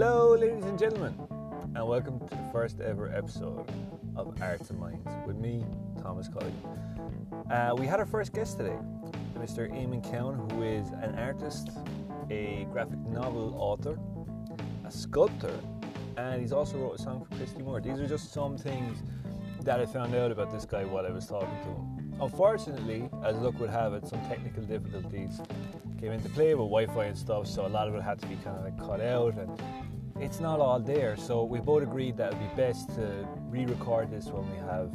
Hello, ladies and gentlemen, and welcome to the first ever episode of Arts and Minds with me, Thomas Colley. Uh, we had our first guest today, Mr. Eamon Cowan, who is an artist, a graphic novel author, a sculptor, and he's also wrote a song for Christy Moore. These are just some things that I found out about this guy while I was talking to him. Unfortunately, as luck would have it, some technical difficulties came into play with Wi-Fi and stuff, so a lot of it had to be kind of like cut out, and it's not all there. So we both agreed that it'd be best to re-record this when we have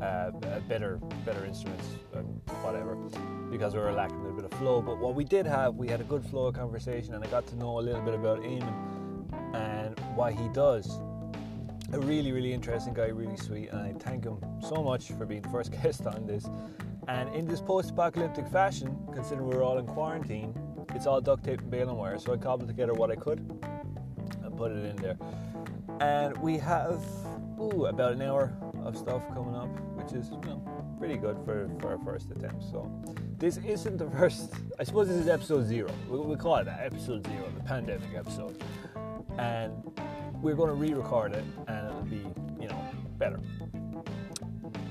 uh, better, better instruments, and whatever, because we were lacking a little bit of flow. But what we did have, we had a good flow of conversation, and I got to know a little bit about Eamon and what he does a really, really interesting guy, really sweet, and I thank him so much for being the first guest on this. And in this post apocalyptic fashion, considering we're all in quarantine, it's all duct tape and baling wire, so I cobbled together what I could put it in there. And we have ooh, about an hour of stuff coming up, which is you know, pretty good for, for our first attempt. So this isn't the first, I suppose this is episode zero. We, we call it that, episode zero, the pandemic episode. And we're going to re-record it and it'll be you know better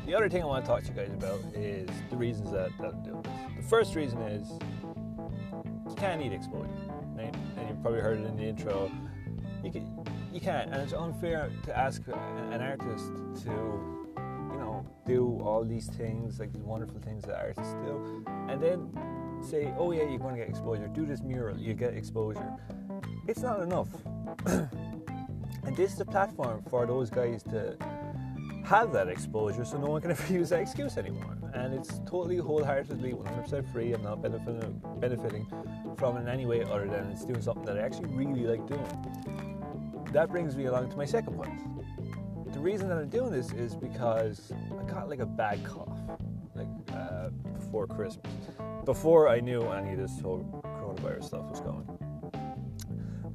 the other thing i want to talk to you guys about is the reasons that, that i'm doing this the first reason is you can't eat exposure right and you've probably heard it in the intro you, can, you can't and it's unfair to ask an artist to you know do all these things like these wonderful things that artists do and then say oh yeah you're going to get exposure do this mural you get exposure it's not enough And this is a platform for those guys to have that exposure so no one can ever use that excuse anymore. And it's totally wholeheartedly 100% free. I'm not benefiting, benefiting from it in any way other than it's doing something that I actually really like doing. That brings me along to my second point. The reason that I'm doing this is because I got like a bad cough like uh, before Christmas, before I knew any of this whole coronavirus stuff was going.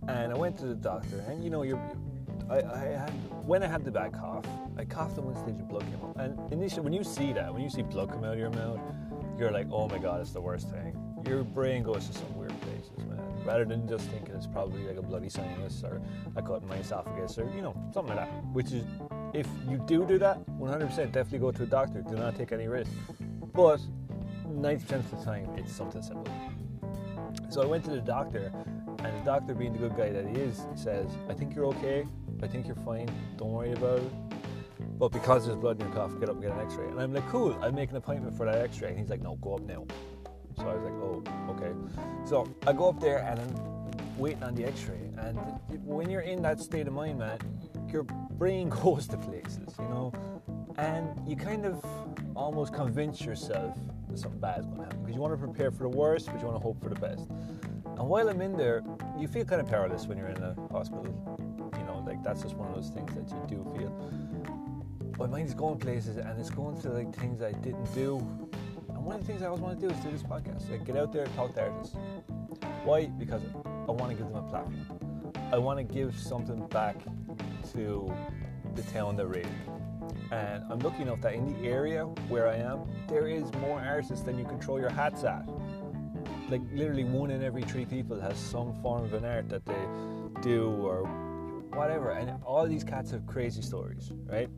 And I went to the doctor, and you know, you're I, I had when I had the bad cough, I coughed and one stage of blood came up. And initially, when you see that, when you see blood come out of your mouth, you're like, oh my god, it's the worst thing. Your brain goes to some. Rather than just thinking it's probably like a bloody sinus or a cut in my esophagus or you know something like that. Which is, if you do do that, 100% definitely go to a doctor. Do not take any risk. But 90% of the time, it's something simple. So I went to the doctor, and the doctor, being the good guy that he is, says, I think you're okay. I think you're fine. Don't worry about it. But because there's blood in your cough, get up and get an x ray. And I'm like, cool, I'll make an appointment for that x ray. And he's like, no, go up now. So I was like, oh, okay. So I go up there and I'm waiting on the x ray. And when you're in that state of mind, man, your brain goes to places, you know? And you kind of almost convince yourself that something bad is going to happen because you want to prepare for the worst, but you want to hope for the best. And while I'm in there, you feel kind of powerless when you're in a hospital You know, like that's just one of those things that you do feel. My mind's going places and it's going to like things I didn't do. One of the things I always want to do is do this podcast. Like get out there, and talk to artists. Why? Because I want to give them a platform. I want to give something back to the town they're in. And I'm lucky enough that in the area where I am, there is more artists than you can throw your hats at. Like literally one in every three people has some form of an art that they do or whatever. And all these cats have crazy stories, right?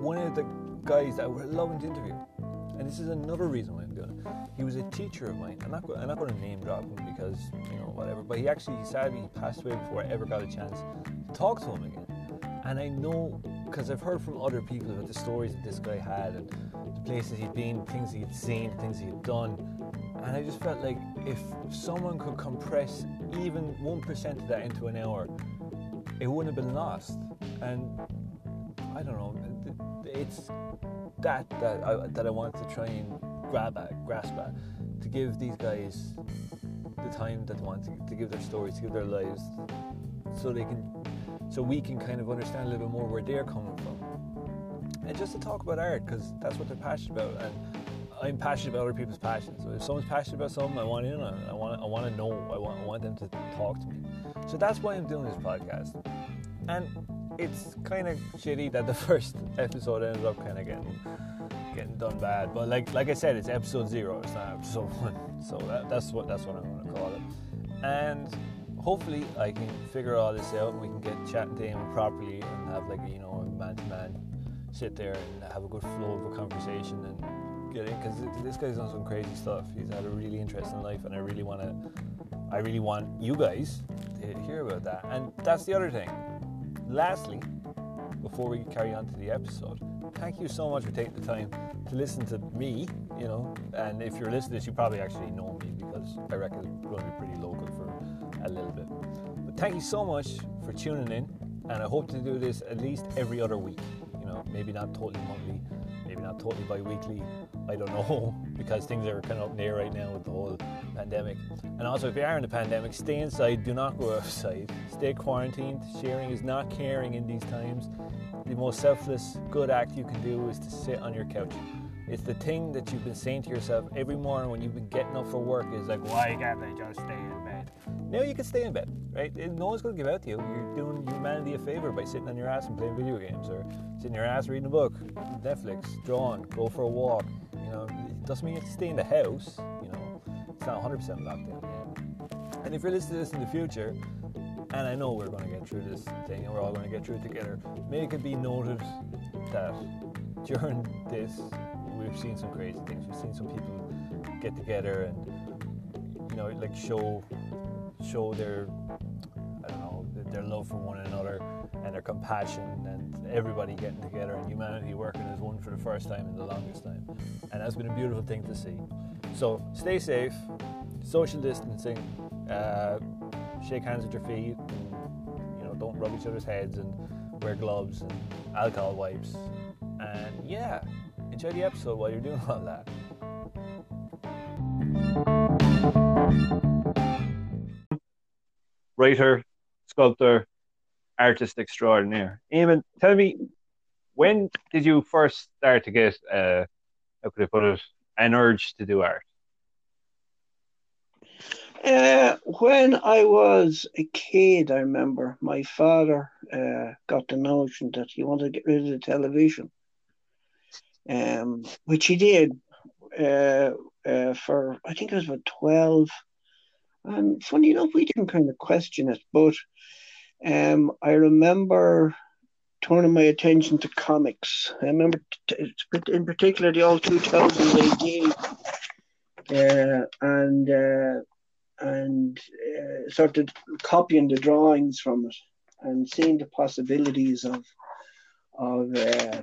One of the guys that I would love to interview, and this is another reason why I'm doing it. He was a teacher of mine. I'm not, I'm not going to name drop him because you know whatever. But he actually sadly he passed away before I ever got a chance to talk to him again. And I know because I've heard from other people about the stories that this guy had and the places he'd been, things he'd seen, things he'd done. And I just felt like if someone could compress even 1% of that into an hour, it wouldn't have been lost. And I don't know, it's that that I, that I want to try and grab at, grasp at, to give these guys the time that they want to, to give their stories, to give their lives, so they can, so we can kind of understand a little bit more where they're coming from, and just to talk about art because that's what they're passionate about, and I'm passionate about other people's passions. So if someone's passionate about something, I want in on it. I want I want to know. I want I want them to talk to me. So that's why I'm doing this podcast. And it's kind of shitty that the first episode ended up kind of getting getting done bad. But like like I said, it's episode zero. It's not episode one. So that, that's what that's what I'm to call it. And hopefully I can figure all this out and we can get chatting to him properly and have like you know man to man sit there and have a good flow of a conversation and get in because this guy's done some crazy stuff. He's had a really interesting life and I really want to I really want you guys to hear about that. And that's the other thing. Lastly, before we carry on to the episode, thank you so much for taking the time to listen to me, you know, and if you're listening to this, you probably actually know me because I reckon it's going to be pretty local for a little bit. But thank you so much for tuning in, and I hope to do this at least every other week. You know, maybe not totally monthly, maybe not totally bi-weekly. I don't know because things are kind of up in the air right now with the whole pandemic. And also, if you are in the pandemic, stay inside. Do not go outside. Stay quarantined. Sharing is not caring in these times. The most selfless, good act you can do is to sit on your couch. It's the thing that you've been saying to yourself every morning when you've been getting up for work is like, why can't I just stay in bed? Now you can stay in bed, right? No one's going to give out to you. You're doing humanity a favor by sitting on your ass and playing video games or sitting your ass reading a book, Netflix, drawing, go for a walk. You know, doesn't mean you have to stay in the house. You know, it's not 100% lockdown yet. And if you're listening to this in the future, and I know we're going to get through this thing and we're all going to get through it together, make it be noted that during this, we've seen some crazy things. We've seen some people get together and, you know, like show show their I don't know their love for one another and their compassion and everybody getting together and humanity working as one for the first time in the longest time. And that's been a beautiful thing to see. So stay safe, social distancing, uh, shake hands with your feet, and, you know, don't rub each other's heads and wear gloves and alcohol wipes. And yeah, enjoy the episode while you're doing all that. Writer, sculptor, artist extraordinaire. Eamon, tell me, when did you first start to get, uh, how could I put it, an urge to do art? Uh, when I was a kid, I remember my father uh, got the notion that he wanted to get rid of the television, um, which he did uh, uh for, I think it was about 12. And funny enough, we didn't kind of question it, but um, I remember turning my attention to comics. I remember, t- in particular, the old 2000 AD. Uh, and uh, and uh, started copying the drawings from it and seeing the possibilities of of uh,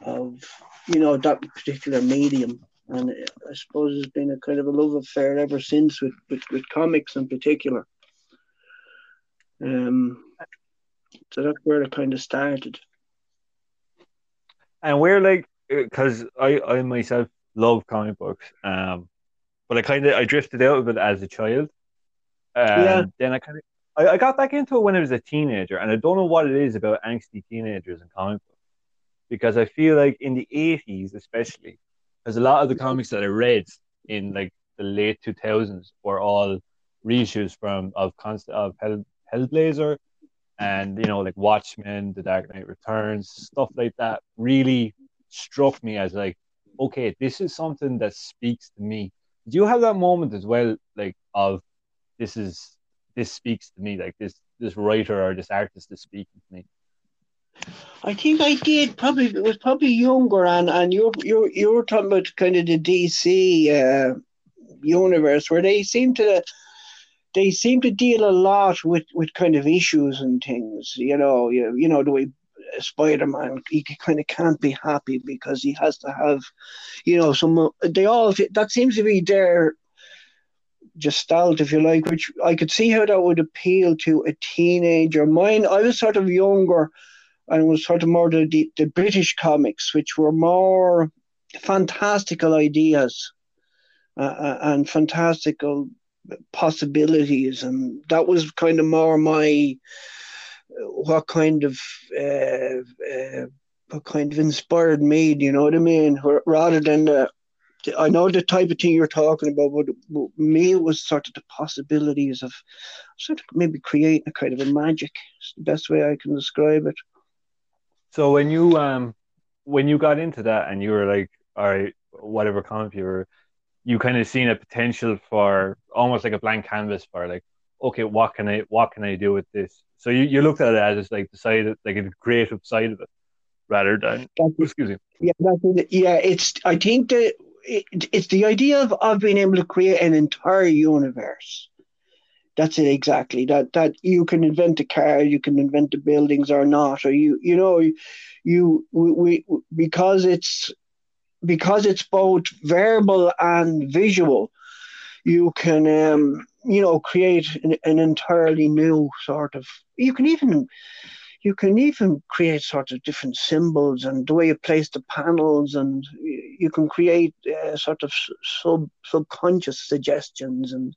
of you know that particular medium. And I suppose it's been a kind of a love affair ever since with with, with comics in particular. Um, so that's where it kind of started. And we're like, because I I myself love comic books. Um, but I kind of I drifted out of it as a child. Um, yeah. Then I kind of I, I, got back into it when I was a teenager, and I don't know what it is about angsty teenagers and comic books because I feel like in the eighties, especially, because a lot of the comics that I read in like the late two thousands were all reissues from of constant of Hell, Hellblazer, and you know like Watchmen, The Dark Knight Returns, stuff like that. Really struck me as like, okay, this is something that speaks to me do you have that moment as well, like of this is this speaks to me, like this this writer or this artist is speaking to me? I think I did. Probably it was probably younger, and and you're you're you're talking about kind of the DC uh, universe where they seem to they seem to deal a lot with with kind of issues and things. You know, you, you know the way Spider-Man, he kind of can't be happy because he has to have, you know, some. They all that seems to be their gestalt, if you like, which I could see how that would appeal to a teenager. Mine, I was sort of younger, and was sort of more the the, the British comics, which were more fantastical ideas uh, uh and fantastical possibilities, and that was kind of more my what kind of uh, uh, what kind of inspired me. You know what I mean? Rather than the, I know the type of thing you're talking about, but, me it was sort of the possibilities of sort of maybe creating a kind of a magic. It's the best way I can describe it. So when you um when you got into that and you were like, all right, whatever comic you were, you kind of seen a potential for almost like a blank canvas for like okay, what can I what can I do with this? So you, you looked at it as like the side of, like the creative side of it, rather than excuse me. Yeah, that's, yeah. It's I think that it, it's the idea of, of being able to create an entire universe. That's it exactly. That that you can invent a car, you can invent the buildings or not, or you you know you we, we because it's because it's both verbal and visual. You can um, you know create an, an entirely new sort of. You can even you can even create sort of different symbols and the way you place the panels and you can create uh, sort of sub subconscious suggestions and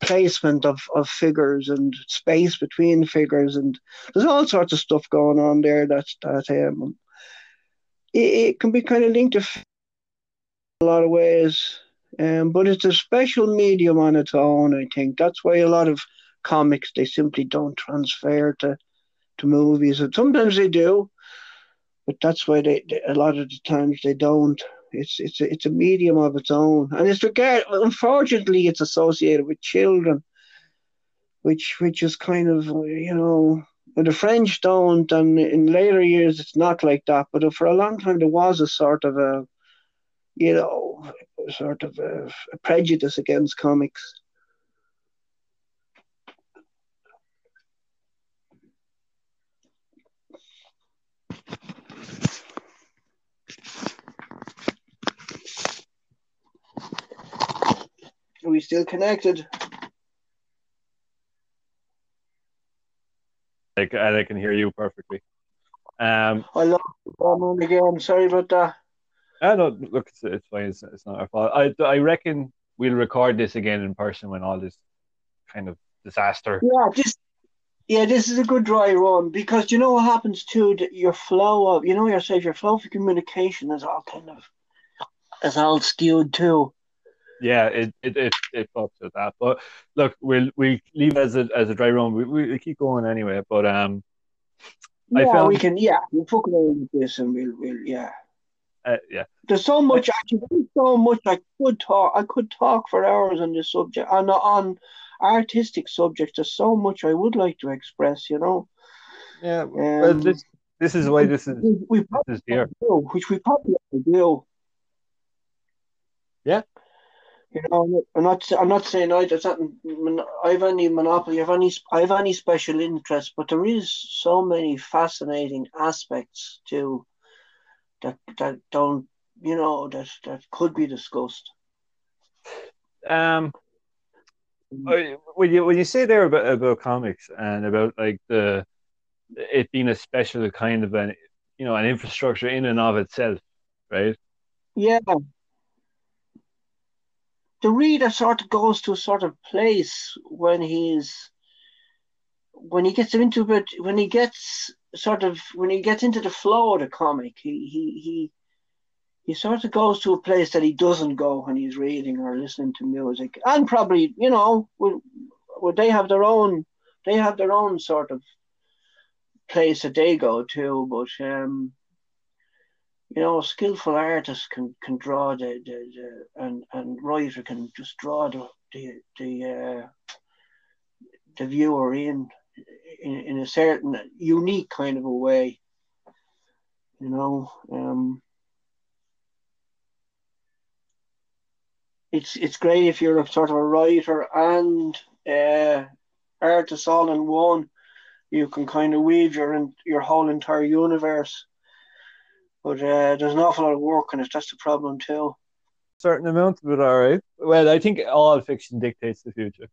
placement of, of figures and space between figures and there's all sorts of stuff going on there that that um, it, it can be kind of linked to a lot of ways um, but it's a special medium on its own I think that's why a lot of comics they simply don't transfer to to movies, and sometimes they do, but that's why they, they a lot of the times they don't. It's it's a, it's a medium of its own, and it's regard. Unfortunately, it's associated with children, which which is kind of you know. The French don't, and in later years it's not like that. But for a long time there was a sort of a, you know, sort of a, a prejudice against comics. Are we still connected? I, I can hear you perfectly. Um, I love on again. Sorry about that. I know. Look, it's, it's fine. It's, it's not our fault. I I reckon we'll record this again in person when all this kind of disaster. Yeah, this. Yeah, this is a good dry run because you know what happens too. That your flow of you know yourself, your flow of communication is all kind of is all skewed too yeah, it it it, it fucks with that. But look, we'll we leave as a as a dry run. We we keep going anyway. But um, yeah, I found, we can. Yeah, we'll fuck around with this, and we'll we'll yeah. Uh, yeah. There's so much actually. There's so much I could talk. I could talk for hours on this subject on on artistic subjects. There's so much I would like to express. You know. Yeah. Um, well, this this is why this is we, we this is here, do, which we probably do. Yeah. You know, I'm not. I'm not saying I there's. I've any monopoly. I've any. I've any special interest, but there is so many fascinating aspects to that that don't. You know that that could be discussed. Um, when you when you say there about about comics and about like the it being a special kind of an you know an infrastructure in and of itself, right? Yeah, the reader sort of goes to a sort of place when he's when he gets into it when he gets sort of when he gets into the flow of the comic he he he he sort of goes to a place that he doesn't go when he's reading or listening to music. And probably you know would, would they have their own they have their own sort of place that they go to but um you know, a skillful artist can, can draw the, the, the and and writer can just draw the the the, uh, the viewer in, in in a certain unique kind of a way. You know, um, it's it's great if you're a sort of a writer and uh, artist all in one. You can kind of weave your your whole entire universe but uh, there's an awful lot of work on it. That's the problem too. Certain amount of it, all right. Well, I think all fiction dictates the future.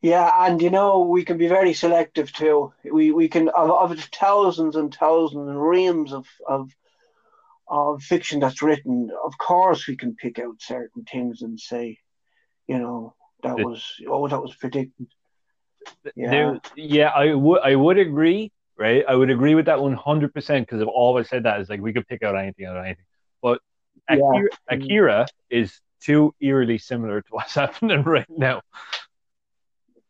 Yeah, and you know we can be very selective too. We we can of, of thousands and thousands and reams of of of fiction that's written. Of course, we can pick out certain things and say, you know, that was oh that was predicted. Yeah, there, yeah, I would I would agree right? I would agree with that 100% because I've always said that is like we could pick out anything out of anything. But Akira, yeah. Akira is too eerily similar to what's happening right now.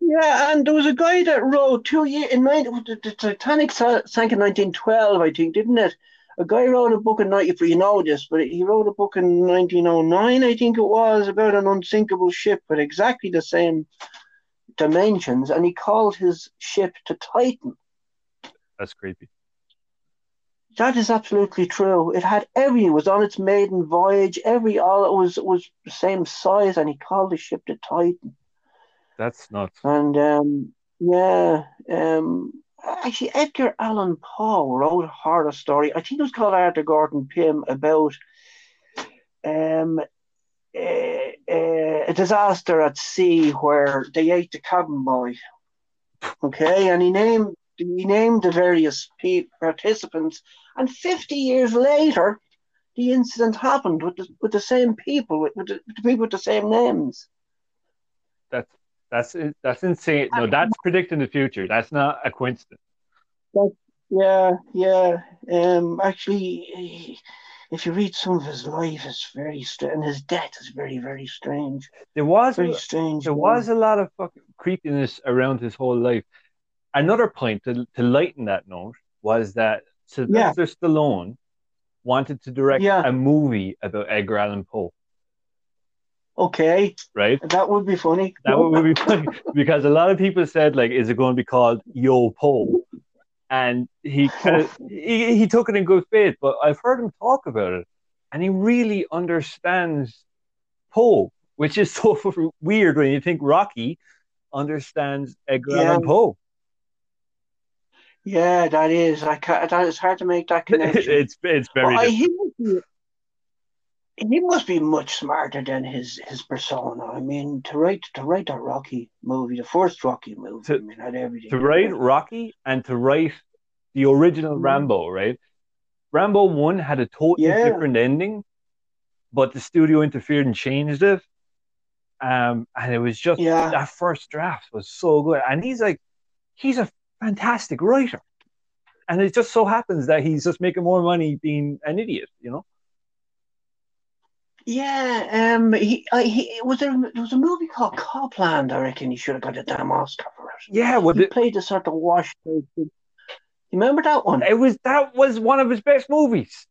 Yeah, and there was a guy that wrote two years in nine, oh, the, the Titanic sank in 1912, I think, didn't it? a guy wrote a book in night. If you know this, but he wrote a book in 1909, I think it was, about an unsinkable ship with exactly the same dimensions, and he called his ship the Titan. That's creepy. That is absolutely true. It had every. It was on its maiden voyage. Every all it was was the same size, and he called the ship the Titan. That's nuts. And um, yeah, um, actually, Edgar Allan Poe wrote a horror story. I think it was called Arthur Gordon Pym about um, a, a disaster at sea where they ate the cabin boy. Okay, and he named he named the various pe- participants, and fifty years later, the incident happened with the, with the same people, with, with, the, with the people with the same names. That's that's that's insane. No, that's predicting the future. That's not a coincidence. Yeah, yeah. Um, actually, if you read some of his life, it's very strange, and his death is very, very strange. There was Very a, strange. there yeah. was a lot of fucking creepiness around his whole life. Another point to to lighten that note was that Sylvester Stallone wanted to direct Yeah. a movie about Edgar Allan Poe. Okay, Right? that would be funny. That would be funny because a lot of people said like, "Is it going to be called Yo Poe?" And he kind of he, he took it in good faith. But I've heard him talk about it, and he really understands Poe, which is so weird when you think Rocky understands Edgar Yeah. Allan Poe. Yeah, that is. I can't, that is hard to make that connection. it's it's very Well, I, he, must be, he must be much smarter than his his persona. I mean, to write to write that Rocky movie, the first Rocky movie, To- I mean, had everything. to write Rocky and to write the original Mhm. Rambo, right? Rambo one had a totally Yeah. different ending, but the studio interfered and changed it. Um, and it was just Yeah. that first draft was so good. And he's like, he's a fantastic writer. And it just so happens that he's just making more money being an idiot, you know? Yeah, um, he, I, he was there. There was a movie called Copland. I reckon he should have got a damn Oscar for it. Yeah, well, He the, played a sort of washed. out- You remember that one? it was that was one of his best movies.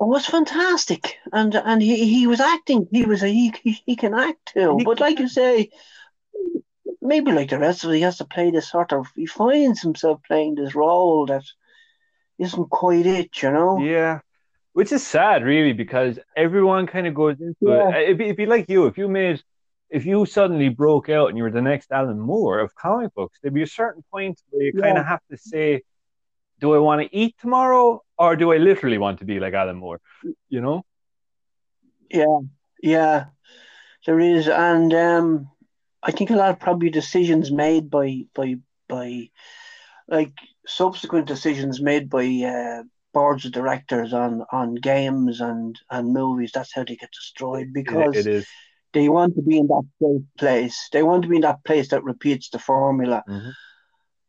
It was fantastic, and and he, he was acting. He was a he he, can act too. But like you say, maybe like the rest of it, he has to play this sort of. He finds himself playing this role that isn't quite it, you know. Yeah, which is sad, really, because everyone kind of goes into Yeah. it. It'd be, it'd be like you if you made, if you suddenly broke out and you were the next Alan Moore of comic books. There'd be a certain point where you kind of have to say, "Do I want to eat tomorrow, or do I literally want to be like Alan Moore?" You know? Yeah, yeah, there is, and um, I think a lot of probably decisions made by by by like subsequent decisions made by uh, boards of directors on on games and and movies. That's how they get destroyed because It, they want to be in that safe place. They want to be in that place that repeats the formula. Mhm.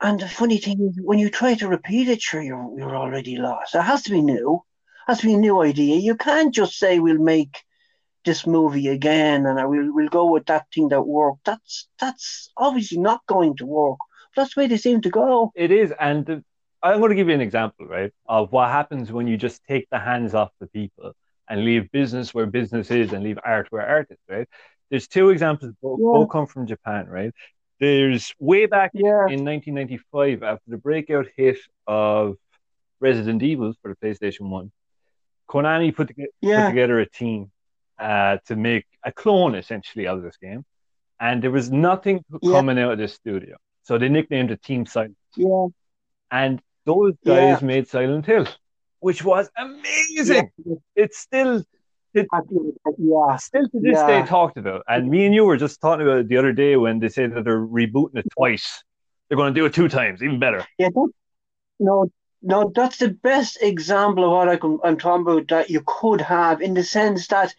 And the funny thing is, when you try to repeat it, sure, you're, you're already lost. It has to be new. It has to be a new idea. You can't just say we'll make this movie again and we'll we'll go with that thing that worked. That's that's obviously not going to work. That's the way they seem to go. It is, and the, I'm going to give you an example, right, of what happens when you just take the hands off the people and leave business where business is and leave art where art is, right? There's two examples, both, Yeah. both come from Japan, right? There's way back Yeah. in 1995 after the breakout hit of Resident Evil for the PlayStation 1. Konami put, toge- put together a team uh, to make a clone essentially of this game, and there was nothing Yeah. coming out of this studio. So they nicknamed it Team Silent. Yeah. And those Yeah. guys made Silent Hill, which was amazing. It's still Yeah. still to this Yeah. day talked about. And me and you were just talking about it the other day when they say that they're rebooting it twice. They're going to do it two times, even better. Yeah, that, no, no, that's the best example of what I can, I'm talking about that you could have in the sense that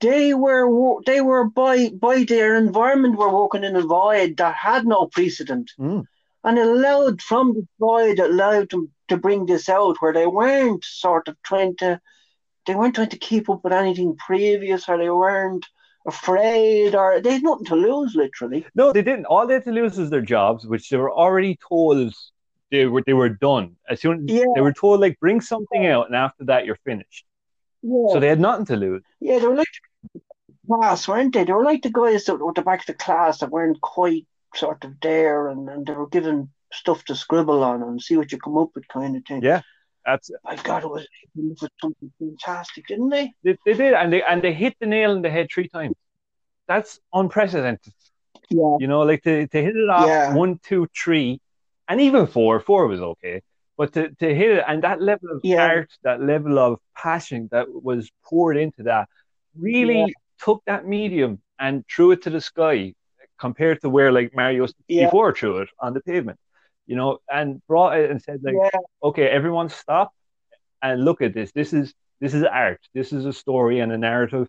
they were they were by by their environment were working in a void that had no precedent, Mm. and allowed from the void allowed them to bring this out where they weren't sort of trying to they weren't trying to keep up with anything previous or they weren't afraid or they had nothing to lose literally. No, they didn't. All they had to lose was their jobs, which they were already told they were they were done as soon. Yeah. They were told like bring something out, and after that you're finished. Yeah. So they had nothing to lose. Yeah, they were like class, weren't they? They were like the guys that were at the back of the class that weren't quite sort of there and, and they were given stuff to scribble on and see what you come up with kind of thing. Yeah, that's My God, it was, it was something fantastic, didn't they? they, they did, and they and they hit the nail in the head three times. That's unprecedented. Yeah. You know, like to, to hit it off Yeah. one, two, three, and even four. Four was okay, but to, to hit it and that level of Yeah. art, that level of passion that was poured into that, really Yeah. took that medium and threw it to the sky, compared to where like Mario Yeah. before threw it on the pavement. You know, and brought it and said like, yeah. okay, everyone stop and look at this. This is this is art. This is a story and a narrative,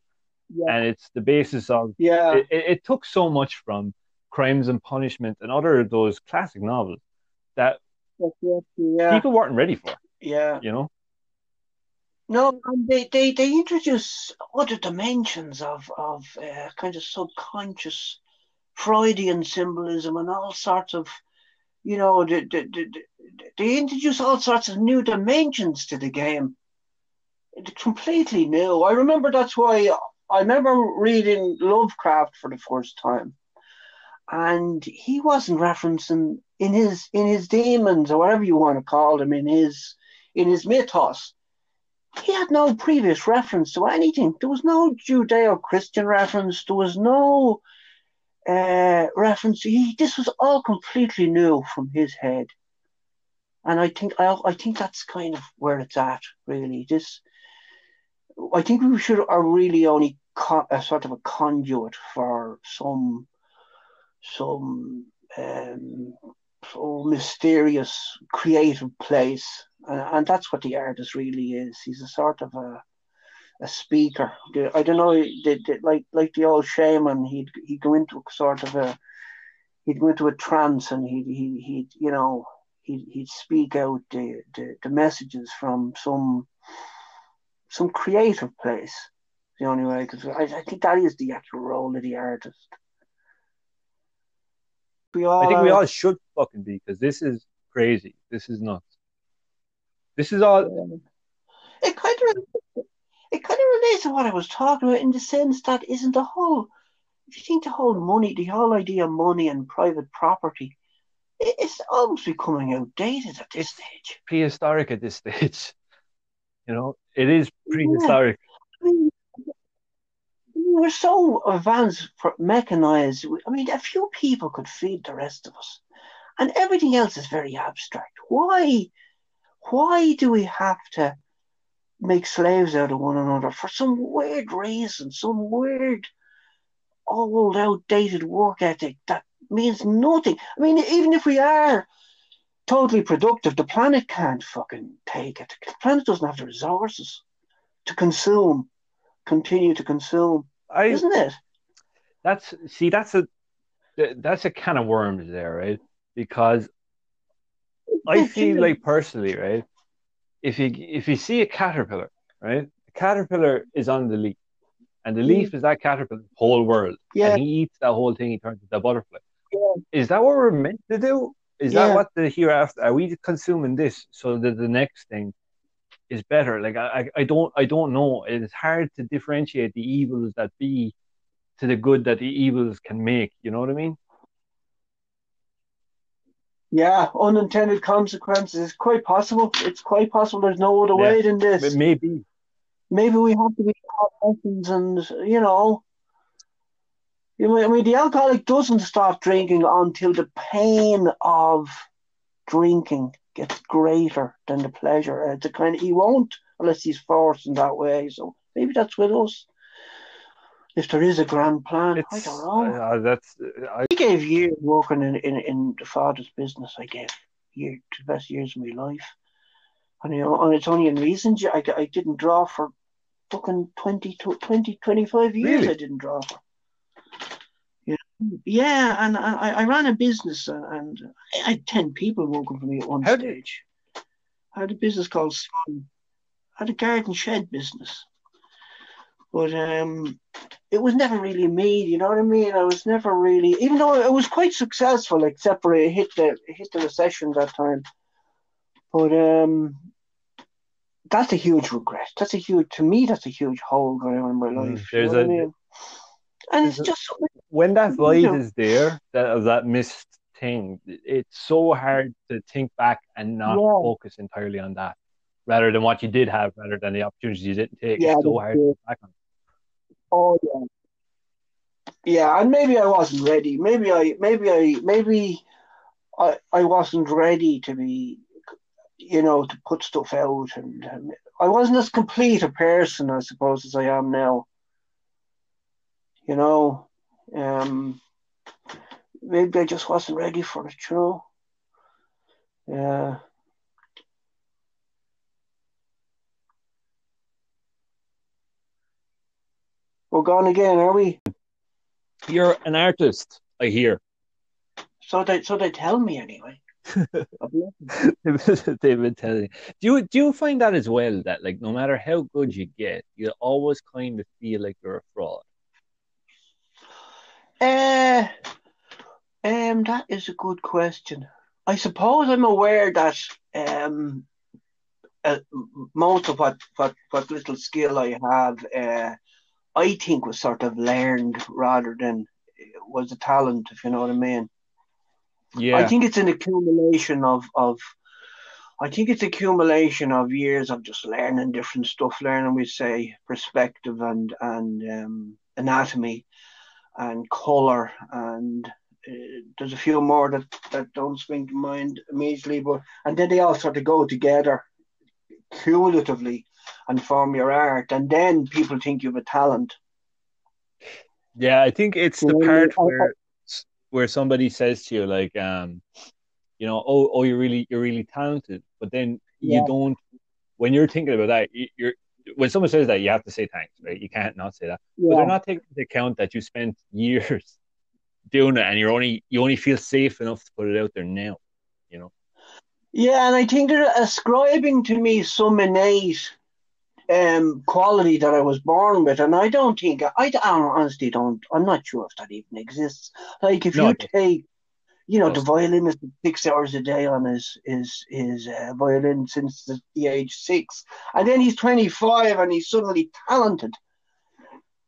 Yeah. and it's the basis of Yeah. it, it, it took so much from Crimes and Punishment and other of those classic novels that Yeah. people weren't ready for, Yeah. you know? No, and they, they, they introduce other dimensions of, of uh, kind of subconscious Freudian symbolism and all sorts of, you know, they, they, they, they introduce all sorts of new dimensions to the game. It's completely new. I remember that's why I remember reading Lovecraft for the first time. And he wasn't referencing in his in his demons or whatever you want to call them in his in his mythos he had no previous reference to anything. There was no Judeo-Christian reference. There was no uh, reference. He, this was all completely new from his head, and I think I, I think that's kind of where it's at. Really, this I think we should are really only a sort of a conduit for some some um, so mysterious creative place and, and that's what the artist really is. He's a sort of a a speaker. I don't know, the, the, like like the old shaman, he'd he'd go into a sort of a he'd go into a trance and he'd he he'd you know he'd he'd speak out the, the, the messages from some some creative place. The only way, because I, I think that is the actual role of the artist. We all I think we all should fucking be because this is crazy. This is nuts. This is all. It kind of it kind of relates to what I was talking about in the sense that isn't the whole. If you think the whole money, the whole idea of money and private property, it's almost becoming outdated at this stage. prehistoric at this stage. You know, it is prehistoric. I we're so advanced, for mechanized. I mean, a few people could feed the rest of us, and everything else is very abstract. Why? Why do we have to make slaves out of one another for some weird reason, some weird, old, outdated work ethic that means nothing? I mean, even if we are totally productive, the planet can't fucking take it. The planet doesn't have the resources to consume, continue to consume, I isn't it? that's see that's a that's a can of worms there, right? Because I feel like personally, right? If you if you see a caterpillar, right? The caterpillar is on the leaf, and the mm-hmm. leaf is that caterpillar's whole world, Yeah. and he eats that whole thing. He turns into a butterfly. Yeah. Is that what we're meant to do? Is Yeah. that what the hereafter? Are we consuming this so that the next thing is better? Like I, I, don't, I don't know. It's hard to differentiate the evils that be to the good that the evils can make. You know what I mean? Yeah, unintended consequences. It's quite possible. It's quite possible. There's no other Yeah. way than this. Maybe. Maybe we have to be lessons, and you know, you know, I mean, the alcoholic doesn't stop drinking until the pain of drinking gets greater than the pleasure. Uh, it's a kind of he won't unless he's forced in that way. So maybe that's with us. If there is a grand plan, I don't know. uh, uh that's uh, I, I gave years working in, in, in the father's business. I gave year, the best years of my life. And, you know, and it's only in recent I, I didn't draw for fucking 20, to 20 25 years. Really? I didn't draw for. Yeah, and I, I ran a business and, and I had 10 people working for me at one How did- stage. I had a business called Sun. I had a garden shed business. But um, it was never really me. You know what I mean? I was never really, even though it was quite successful, except for it hit the it hit the recession that time. But um, that's a huge regret. That's a huge to me. That's a huge hole going on in my Mm, life. there's you know a- what I mean? And it's mm-hmm. just when that You void know. is there, that that missed thing, it's so hard to think back and not Yeah. focus entirely on that, rather than what you did have, rather than the opportunities you didn't take. Yeah, it's so hard to back on. Oh yeah. Yeah, and maybe I wasn't ready. Maybe I maybe I maybe I I wasn't ready to be you know, to put stuff out and, and I wasn't as complete a person I suppose as I am now. You know. Um maybe I just wasn't ready for it, you know. Yeah. We're gone again, are we? You're an artist, I hear. So they so they tell me anyway. They've been telling you. Do you do you find that as well? That like no matter how good you get, you always kind of feel like you're a fraud. Uh, um, that is a good question. I suppose I'm aware that um, uh, most of what, what, what little skill I have, uh, I think was sort of learned rather than was a talent, if you know what I mean. Yeah, I think it's an accumulation of, of I think it's accumulation of years of just learning different stuff, learning we say perspective and and um, anatomy and color and uh, there's a few more that, that don't spring to mind immediately, but and then they all sort of go together cumulatively and form your art, and then people think you have a talent. yeah. I think it's the Yeah, part I- where where somebody says to you like, um, you know, oh, oh, you're really you're really talented, but then you don't. When you're thinking about that, you're when someone says that, you have to say thanks, right? You can't not say that. But they're not taking into account that you spent years doing it, and you're only you only feel safe enough to put it out there now. You know. yeah, and I think they're ascribing to me some innate um, quality that I was born with, and I don't think I, I honestly don't. I'm not sure if that even exists. Like if No, you take, you know, the doesn't. violinist six hours a day on his his his uh, violin since the, the age six, and then he's 25 and he's suddenly talented.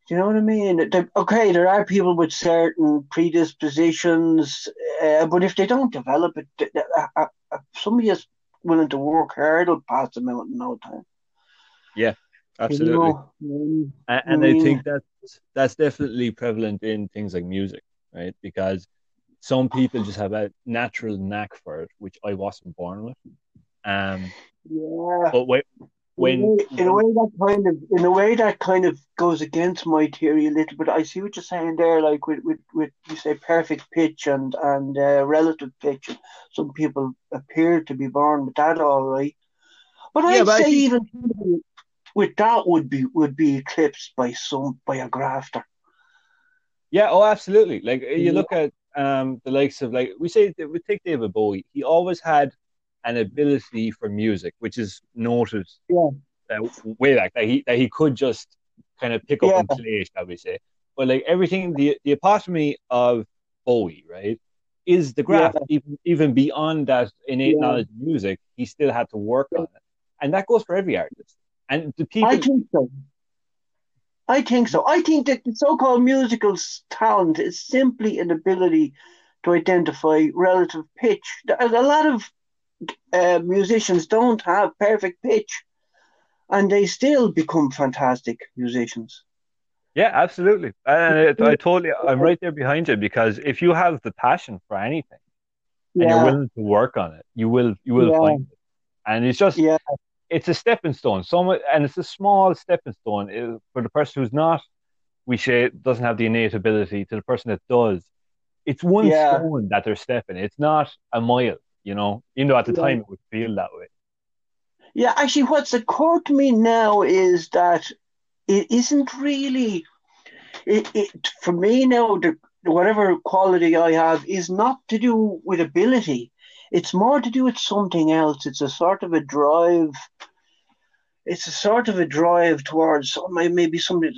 Do you know what I mean? The- okay, there are people with certain predispositions, uh, but if they don't develop it, th- th- uh, uh, uh, somebody is willing to work hard will pass them out in no time. Yeah, absolutely. You know? Um, And, and I Mm. think that's that's definitely prevalent in things like music, right? Because some people just have a natural knack for it, which I wasn't born with. Um, yeah. but when when in, a way, in a way that kind of in a way that kind of goes against my theory a little bit. I see what you're saying there, like with with, with you say perfect pitch and and uh, relative pitch. Some people appear to be born with that, all right. But Yeah, I'd but I say think- even with that would be would be eclipsed by some by a grafter. yeah, oh, absolutely. Like you Yeah. look at um the likes of like we say that we take David Bowie. He always had an ability for music, which is noted Yeah. uh, way back that he that he could just kind of pick up Yeah. and play, shall we say? But like everything, the the epitome of Bowie, right, is the graft. Even even beyond that innate Yeah. knowledge of music, he still had to work on it, and that goes for every artist. And the people, I think so. I think so. I think that the so-called musical talent is simply an ability to identify relative pitch. A lot of uh, musicians don't have perfect pitch, and they still become fantastic musicians. yeah, absolutely. And I, I totally, I'm right there behind you because if you have the passion for anything and you're willing to work on it, you will you will Yeah. find it. And it's just yeah, it's a stepping stone. Some and it's a small stepping stone uh, for the person who's not, we say, doesn't have the innate ability. To the person that does, it's one Yeah. stone that they're stepping. It's not a mile, you know. Even though at the Yeah. time it would feel that way. yeah. Actually, what's occurred to me now is that it isn't really. It, it for me now the whatever quality I have is not to do with ability. It's more to do with something else. It's a sort of a drive. It's a sort of a drive towards maybe something.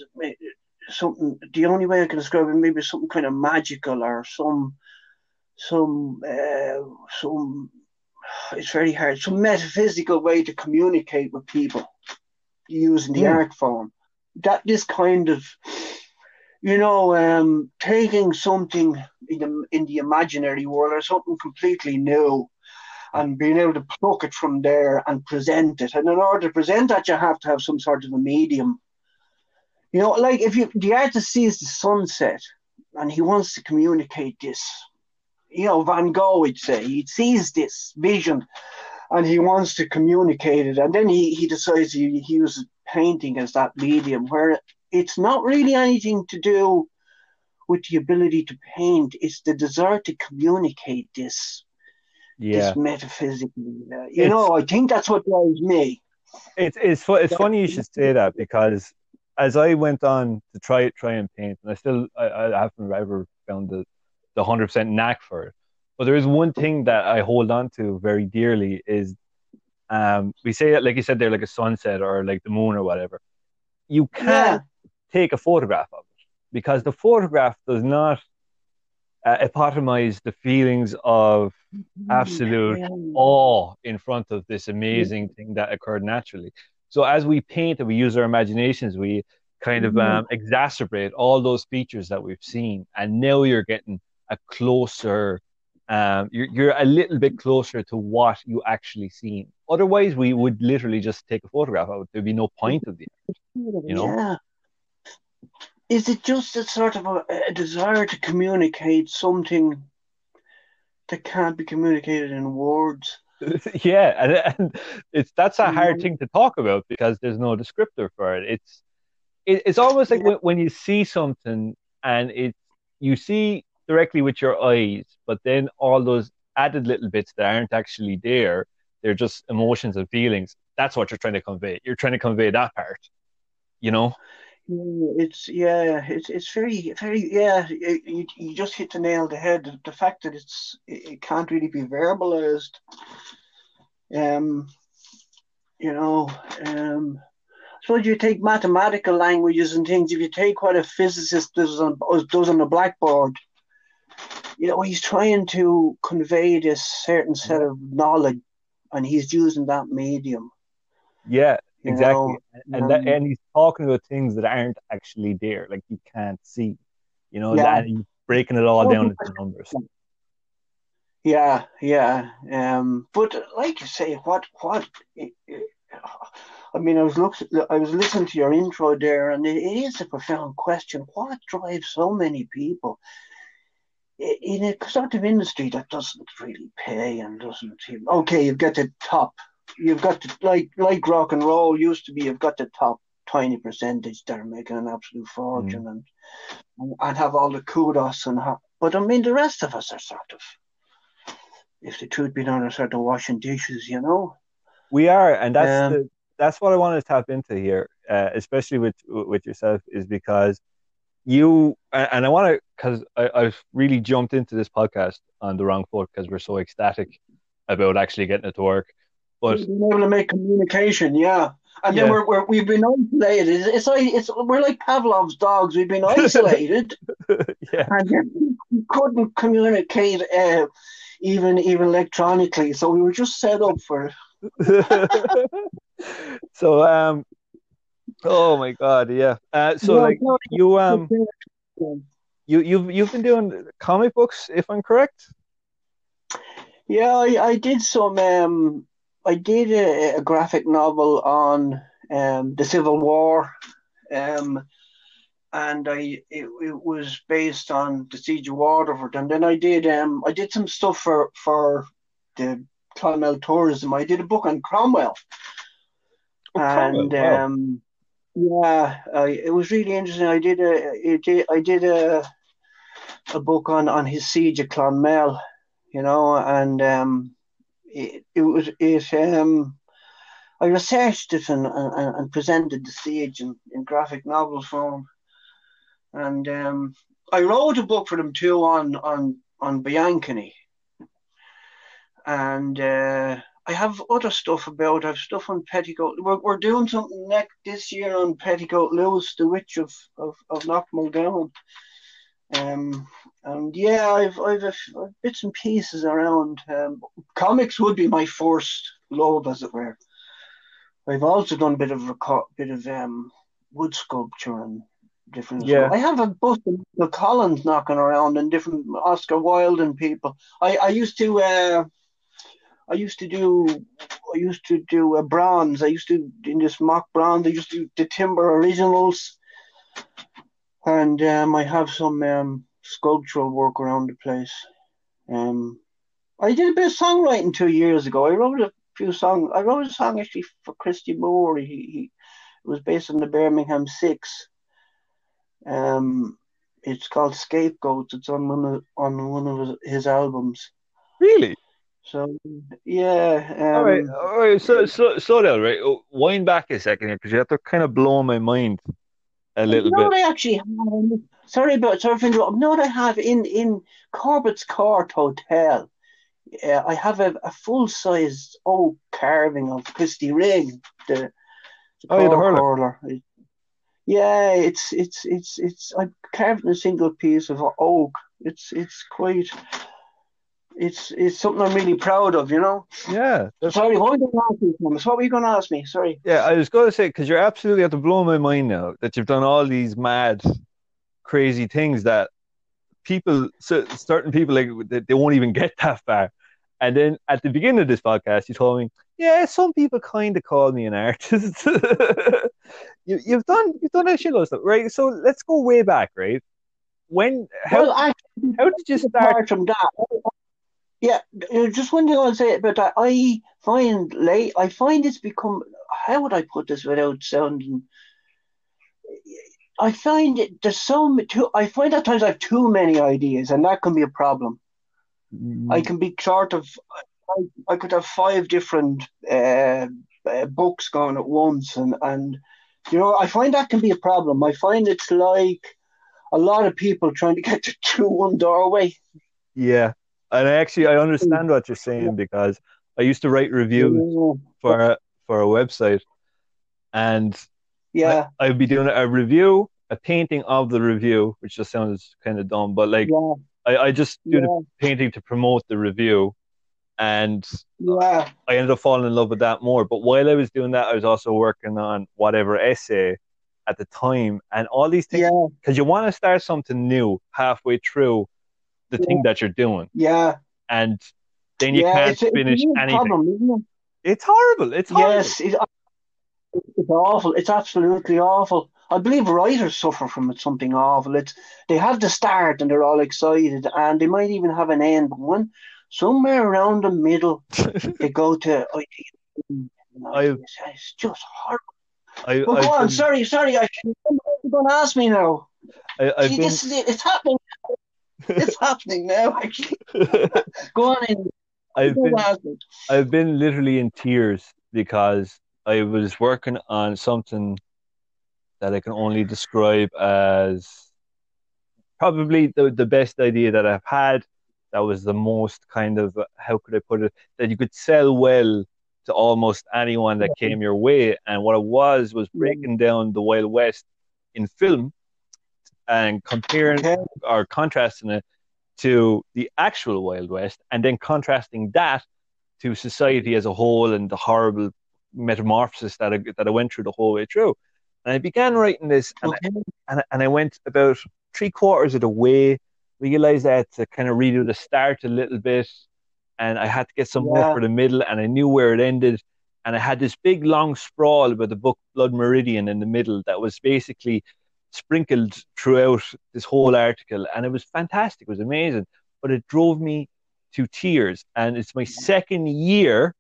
Something. The only way I can describe it, maybe something kind of magical or some, some, uh, some. it's very hard. Some metaphysical way to communicate with people using the mm. art form. That this kind of, you know, um, taking something in the in the imaginary world or something completely new, and being able to pluck it from there and present it. And in order to present that, you have to have some sort of a medium. You know, like if you the artist sees the sunset and he wants to communicate this you know, Van Gogh would say. He sees this vision and he wants to communicate it. And then he, he decides he, he uses painting as that medium where it's not really anything to do with the ability to paint, it's the desire to communicate this. Yeah. This metaphysically, you it's, know, I think that's what drives me. It's it's it's funny you should say that because as I went on to try try and paint, and I still I, I haven't ever found the the hundred percent knack for it. But there is one thing that I hold on to very dearly is um, we say it like you said there, like a sunset or like the moon or whatever. You can't yeah. Take a photograph of it because the photograph does not uh, epitomize the feelings of absolute yeah. awe in front of this amazing thing that occurred naturally. So as we paint and we use our imaginations, we kind of um, exacerbate all those features that we've seen, and now you're getting a closer um, you're, you're a little bit closer to what you actually seen. Otherwise, we would literally just take a photograph of it. There'd be no point of the you know. Yeah. Is it just a sort of a, a desire to communicate something that can't be communicated in words? yeah, and, and, it's that's a hard mm. thing to talk about because there's no descriptor for it. It's it, it's almost like yeah. when, when you see something and it's you see directly with your eyes, but then all those added little bits that aren't actually there, they're just emotions and feelings. That's what you're trying to convey. You're trying to convey that part, you know? It's yeah, it's it's very very yeah. You, you just hit the nail on the head. The fact that it's it can't really be verbalized. Um, you know, um, suppose you take mathematical languages and things. If you take what a physicist does on does on the blackboard, you know, he's trying to convey this certain set of knowledge, and he's using that medium. Yeah, exactly, know? and um, that, and he's talking about things that aren't actually there, like you can't see. You know, yeah. he's breaking it all down into numbers. Yeah, yeah. Um, but like you say, what what? It, it, I mean, I was look, I was listening to your intro there, and it, it is a profound question. What drives so many people in a sort of industry that doesn't really pay and doesn't okay you've got the top you've got the, like like rock and roll used to be you've got the top tiny percentage that are making an absolute fortune mm. and and have all the kudos and ha- but I mean the rest of us are sort of if the truth be known are sort of washing dishes you know we are and that's um, the, that's what I want to tap into here uh, especially with with yourself is because you and I want to because I've really jumped into this podcast on the wrong foot because we're so ecstatic about actually getting it to work. But being able to make communication, yeah. And yeah. then we're, we're we've been isolated. It's like it's we're like Pavlov's dogs. We've been isolated, yeah. and we couldn't communicate uh, even even electronically. So we were just set up for. so um, Oh my god, yeah. Uh, so no, like no, you um you you've you've been doing comic books, if I'm correct. Yeah, I, I did some. Um, I did a, a graphic novel on um, the Civil War, um, and I it, it was based on the siege of Waterford, and then I did um I did some stuff for for the Clonmel tourism. I did a book on Cromwell, oh, and wow. um yeah, uh, it was really interesting. I did a, I did a, a book on, on his siege of Clonmel, you know, and um, it, it was it um, I researched it and, and, and presented the siege in, in graphic novel form, and um, I wrote a book for them too on on on Bianconi, and uh, I have other stuff about. I've stuff on Petticoat. We're, we're doing something next this year on Petticoat Loose, the Witch of of, of. Um, and yeah, I've I've, a, I've bits and pieces around. Um, comics would be my first love, as it were. I've also done a bit of a bit of um, wood sculpture and different. Yeah. I have a bust of Collins knocking around and different Oscar Wilde and people. I, I used to uh, I used to do I used to do a bronze. I used to in this mock bronze. I used to do the timber originals, and um, I have some um, sculptural work around the place. Um, I did a bit of songwriting two years ago. I wrote a few songs. I wrote a song actually for Christy Moore. He, he it was based on the Birmingham Six. Um, it's called Scapegoats. It's on one of on one of his albums. Really? So yeah. Um, all right, all right. So, so, slow down, right? Oh, wind back a second here because you have to kind of blow my mind a little you bit. I actually have, sorry about sorry for interrupting. No, I have in in Corbett's Court Hotel. Uh, I have a, a full size oak carving of Christy Ring, the, the Oh, yeah, the hurler. hurler. Yeah, it's it's it's it's I carved in a single piece of oak. It's it's quite. It's it's something I'm really proud of, you know. Yeah, that's- Sorry, what were you going to ask me, Thomas? What were you going to ask me? Sorry. yeah. I was going to say because you're absolutely have to blow my mind now that you've done all these mad, crazy things that people, so certain people, like they, they won't even get that far. And then at the beginning of this podcast, you told me, yeah, some people kind of call me an artist. you, you've done you've done a shitload of stuff, right? So let's go way back, right? When how well, actually, how did you start? from that, yeah, uh, just one thing I'll say about that. I find late. I find it's become. How would I put this without sounding? I find it there's so too. I find at times I have too many ideas, and that can be a problem. I can be sort of. I, I could have five different uh, uh, books going at once, and and you know I find that can be a problem. I find it's like a lot of people trying to get to two one doorway. Yeah, and I actually I understand what you're saying because I used to write reviews for a, for a website, and Yeah, I, I'd be doing a review, a painting of the review, which just sounds kind of dumb, but like yeah, I, I just do yeah, the painting to promote the review, and yeah, I ended up falling in love with that more. But while I was doing that, I was also working on whatever essay at the time, and all these things yeah, because you want to start something new halfway through the thing that you're doing, yeah. and then you yeah, can't it's, a- it's finish anything. problem, isn't it? It's horrible. It's horrible. Yes, it, it's awful. It's absolutely awful. I believe writers suffer from it something awful. It's they have the start and they're all excited, and they might even have an end, but when somewhere around the middle they go to oh, I've- it's, it's just horrible. I, But I've on, been- sorry, sorry, I can't remember what you're going to ask me now. I, I've See, been, this is it. It's happening. It's happening now. Actually, go on in. I've been, on, ask me. I've been literally in tears because I was working on something that I can only describe as probably the, the best idea that I've had. That was the most kind of, how could I put it, that you could sell well to almost anyone that came your way. And what it was, was breaking down the Wild West in film and comparing Okay. or contrasting it to the actual Wild West, and then contrasting that to society as a whole and the horrible metamorphosis that I, that I went through the whole way through. And I began writing this, and, Okay. and, and I went about three quarters of the way, realized I had to kind of redo the start a little bit, and I had to get somewhere Yeah. for the middle, and I knew where it ended. And I had this big long sprawl about the book Blood Meridian in the middle that was basically sprinkled throughout this whole article, and it was fantastic. It was amazing, but it drove me to tears. And it's my second year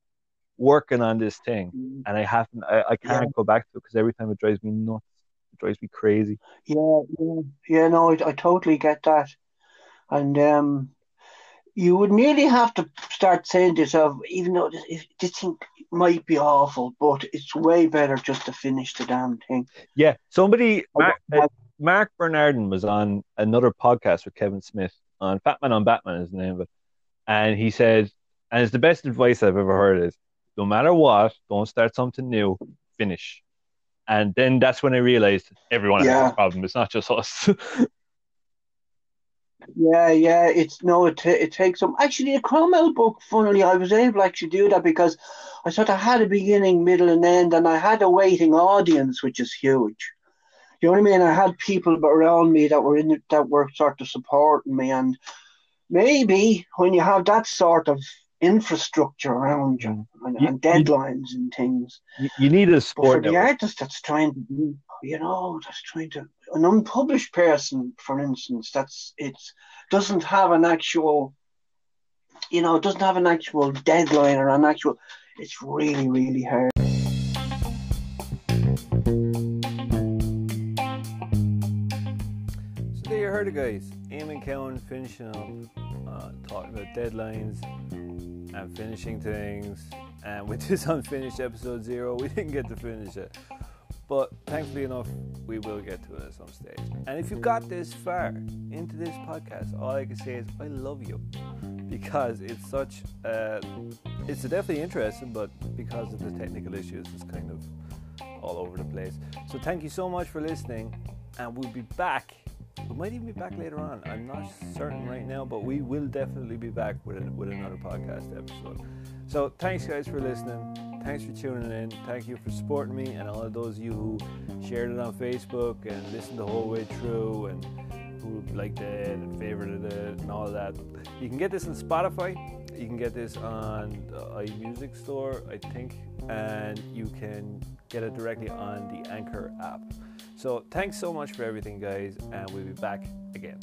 working on this thing, and I haven't, I, I can't Yeah. go back to it because every time it drives me nuts. It drives me crazy. Yeah, yeah, yeah. No, I, I totally get that, and um, you would nearly have to start saying to yourself, even though this, this thing might be awful, but it's way better just to finish the damn thing. Yeah, somebody, Mark, uh, Marc Bernardin was on another podcast with Kevin Smith on Fatman on Batman is the name of it, and he said, and it's the best advice I've ever heard is, no matter what, don't start something new, finish. And then that's when I realized everyone has a problem. It's not just us. Yeah, yeah. It's no, it it takes some. Actually, the Cromwell book. Funnily, I was able to actually do that because I sort of had a beginning, middle, and end, and I had a waiting audience, which is huge. You know what I mean? I had people around me that were in it, that were sort of supporting me, and maybe when you have that sort of infrastructure around you mm. and, You- and deadlines and things, You, you need a but for the artist that's trying, you know, that's trying to an unpublished person, for instance, that's it's doesn't have an actual, you know, doesn't have an actual deadline or an actual. It's really, really hard. So there you heard it, guys. Eamon Cowan finishing up, uh, talking about deadlines and finishing things. And with this unfinished episode zero, we didn't get to finish it. But thankfully enough, we will get to it at some stage. And if you got this far into this podcast, all I can say is I love you because it's such. Uh, it's definitely interesting, but because of the technical issues, it's kind of all over the place. So thank you so much for listening, and we'll be back. We might even be back later on. I'm not certain right now, but we will definitely be back with an, with another podcast episode. So thanks guys for listening. Thanks for tuning in. Thank you for supporting me and all of those of you who shared it on Facebook and listened the whole way through and who liked it and favorited it and all that. You can get this on Spotify. You can get this on the iMusic store, I think, and you can get it directly on the Anchor app. So thanks so much for everything, guys, and we'll be back again.